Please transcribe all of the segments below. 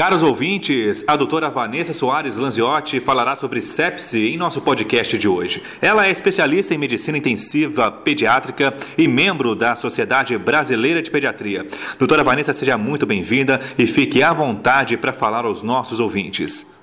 Caros ouvintes, a doutora Vanessa Soares Lanziotti falará sobre sepse em nosso podcast de hoje. Ela é especialista em medicina intensiva pediátrica e membro da Sociedade Brasileira de Pediatria. Doutora Vanessa, seja muito bem-vinda e fique à vontade para falar aos nossos ouvintes.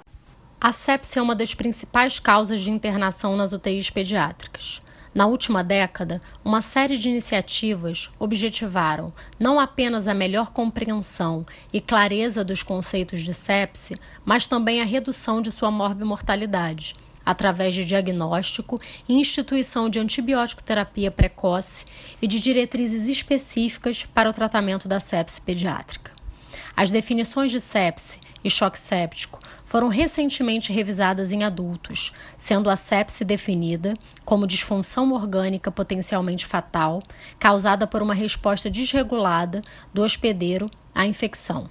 A sepse é uma das principais causas de internação nas UTIs pediátricas. Na última década, uma série de iniciativas objetivaram não apenas a melhor compreensão e clareza dos conceitos de sepse, mas também a redução de sua morbimortalidade, através de diagnóstico e instituição de antibiótico terapia precoce e de diretrizes específicas para o tratamento da sepse pediátrica. As definições de sepse e choque séptico foram recentemente revisadas em adultos, sendo a sepse definida como disfunção orgânica potencialmente fatal, causada por uma resposta desregulada do hospedeiro à infecção.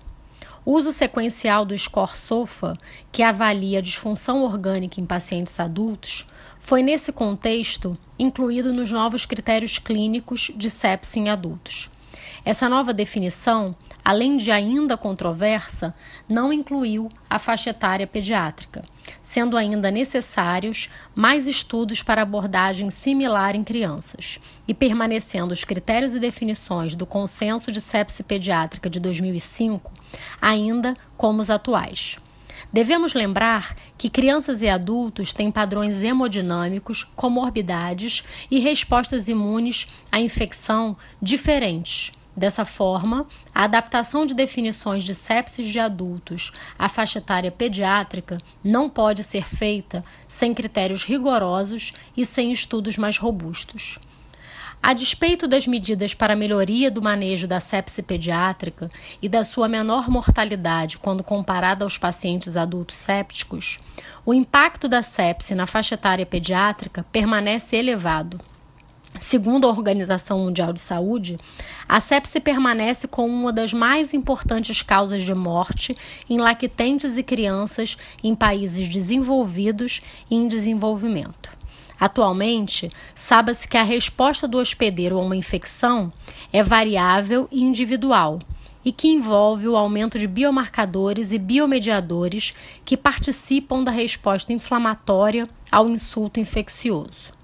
O uso sequencial do score SOFA, que avalia a disfunção orgânica em pacientes adultos, foi nesse contexto incluído nos novos critérios clínicos de sepse em adultos. Essa nova definição além de ainda controversa, não incluiu a faixa etária pediátrica, sendo ainda necessários mais estudos para abordagem similar em crianças, e permanecendo os critérios e definições do Consenso de Sepse Pediátrica de 2005 ainda como os atuais. Devemos lembrar que crianças e adultos têm padrões hemodinâmicos, comorbidades e respostas imunes à infecção diferentes Dessa forma, a adaptação de definições de sepsis de adultos à faixa etária pediátrica não pode ser feita sem critérios rigorosos e sem estudos mais robustos. A despeito das medidas para melhoria do manejo da sepse pediátrica e da sua menor mortalidade quando comparada aos pacientes adultos sépticos, o impacto da sepse na faixa etária pediátrica permanece elevado. Segundo a Organização Mundial de Saúde, a sepse permanece como uma das mais importantes causas de morte em lactentes e crianças em países desenvolvidos e em desenvolvimento. Atualmente, sabe-se que a resposta do hospedeiro a uma infecção é variável e individual e que envolve o aumento de biomarcadores e biomediadores que participam da resposta inflamatória ao insulto infeccioso.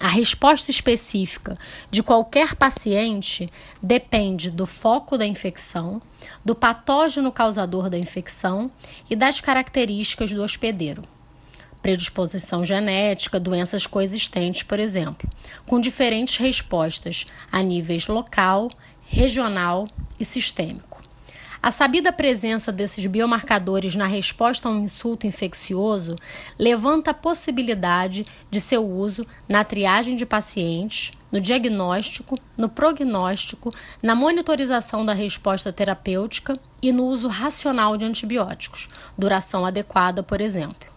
A resposta específica de qualquer paciente depende do foco da infecção, do patógeno causador da infecção e das características do hospedeiro. Predisposição genética, doenças coexistentes, por exemplo, com diferentes respostas a níveis local, regional e sistêmico. A sabida presença desses biomarcadores na resposta a um insulto infeccioso levanta a possibilidade de seu uso na triagem de pacientes, no diagnóstico, no prognóstico, na monitorização da resposta terapêutica e no uso racional de antibióticos, duração adequada, por exemplo.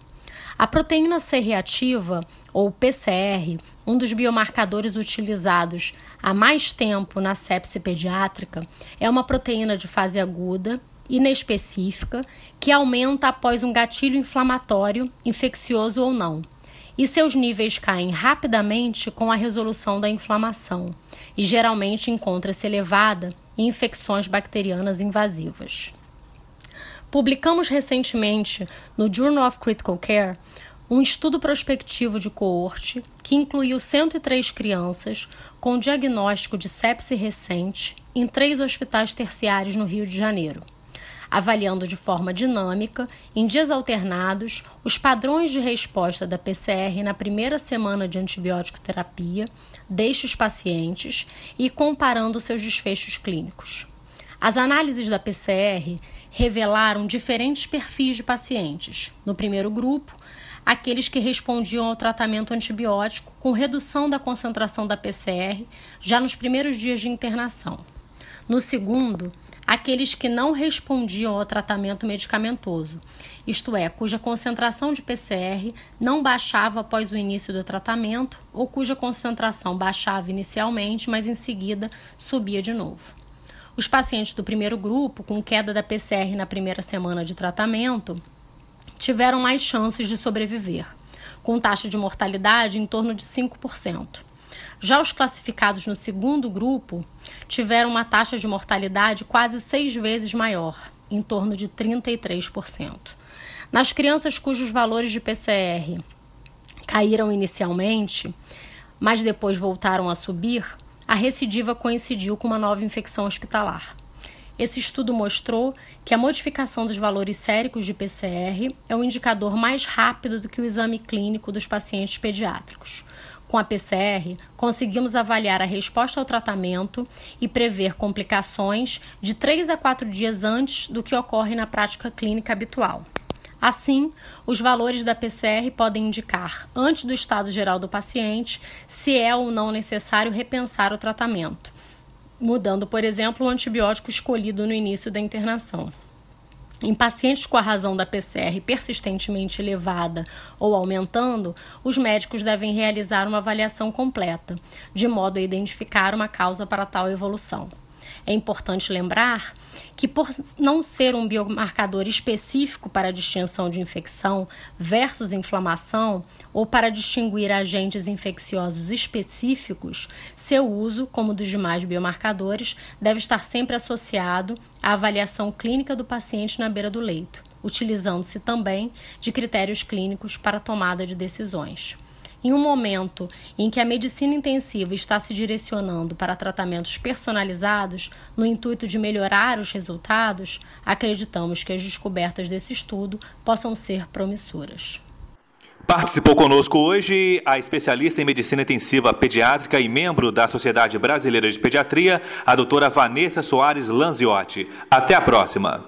A proteína C reativa, ou PCR, um dos biomarcadores utilizados há mais tempo na sepse pediátrica, é uma proteína de fase aguda, inespecífica, que aumenta após um gatilho inflamatório, infeccioso ou não. E seus níveis caem rapidamente com a resolução da inflamação, e geralmente encontra-se elevada em infecções bacterianas invasivas. Publicamos recentemente no Journal of Critical Care um estudo prospectivo de coorte que incluiu 103 crianças com diagnóstico de sepse recente em três hospitais terciários no Rio de Janeiro, avaliando de forma dinâmica, em dias alternados, os padrões de resposta da PCR na primeira semana de antibiótico terapia destes pacientes e comparando seus desfechos clínicos. As análises da PCR revelaram diferentes perfis de pacientes. No primeiro grupo, aqueles que respondiam ao tratamento antibiótico com redução da concentração da PCR já nos primeiros dias de internação. No segundo, aqueles que não respondiam ao tratamento medicamentoso, isto é, cuja concentração de PCR não baixava após o início do tratamento ou cuja concentração baixava inicialmente, mas em seguida subia de novo. Os pacientes do primeiro grupo, com queda da PCR na primeira semana de tratamento, tiveram mais chances de sobreviver, com taxa de mortalidade em torno de 5%. Já os classificados no segundo grupo tiveram uma taxa de mortalidade quase seis vezes maior, em torno de 33%. Nas crianças cujos valores de PCR caíram inicialmente, mas depois voltaram a subir, a recidiva coincidiu com uma nova infecção hospitalar. Esse estudo mostrou que a modificação dos valores séricos de PCR é um indicador mais rápido do que o exame clínico dos pacientes pediátricos. Com a PCR, conseguimos avaliar a resposta ao tratamento e prever complicações de 3 a 4 dias antes do que ocorre na prática clínica habitual. Assim, os valores da PCR podem indicar, antes do estado geral do paciente, se é ou não necessário repensar o tratamento, mudando, por exemplo, o antibiótico escolhido no início da internação. Em pacientes com a razão da PCR persistentemente elevada ou aumentando, os médicos devem realizar uma avaliação completa, de modo a identificar uma causa para tal evolução. É importante lembrar que, por não ser um biomarcador específico para a distinção de infecção versus inflamação ou para distinguir agentes infecciosos específicos, seu uso, como dos demais biomarcadores, deve estar sempre associado à avaliação clínica do paciente na beira do leito, utilizando-se também de critérios clínicos para tomada de decisões. Em um momento em que a medicina intensiva está se direcionando para tratamentos personalizados, no intuito de melhorar os resultados, acreditamos que as descobertas desse estudo possam ser promissoras. Participou conosco hoje a especialista em medicina intensiva pediátrica e membro da Sociedade Brasileira de Pediatria, a doutora Vanessa Soares Lanziotti. Até a próxima.